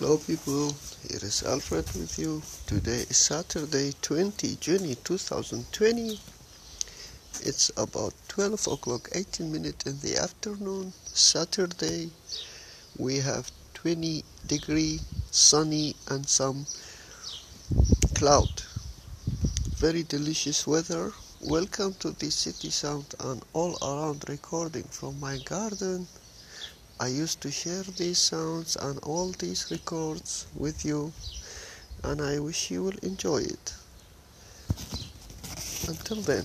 Hello people, here is Alfred with you. Today is Saturday 20 June 2020. It's about 12 o'clock 18 minutes in the afternoon. Saturday we have 20 degree sunny and some cloud. Very delicious weather. Welcome to the city sound and all around recording from my garden. I used to share these sounds and all these records with you, and I wish you will enjoy it. Until then.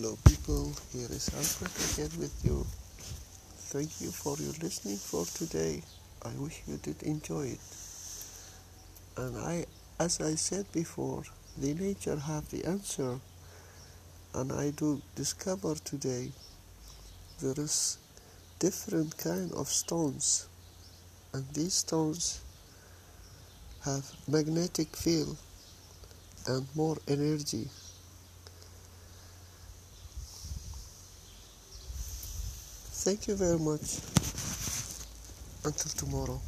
Hello people, here is Alfred again with you. Thank you for your listening for today. I wish you did enjoy it. And I as I said before, the nature have the answer and I do discover today there is different kind of stones and these stones have magnetic field and more energy Thank you very much. Until tomorrow.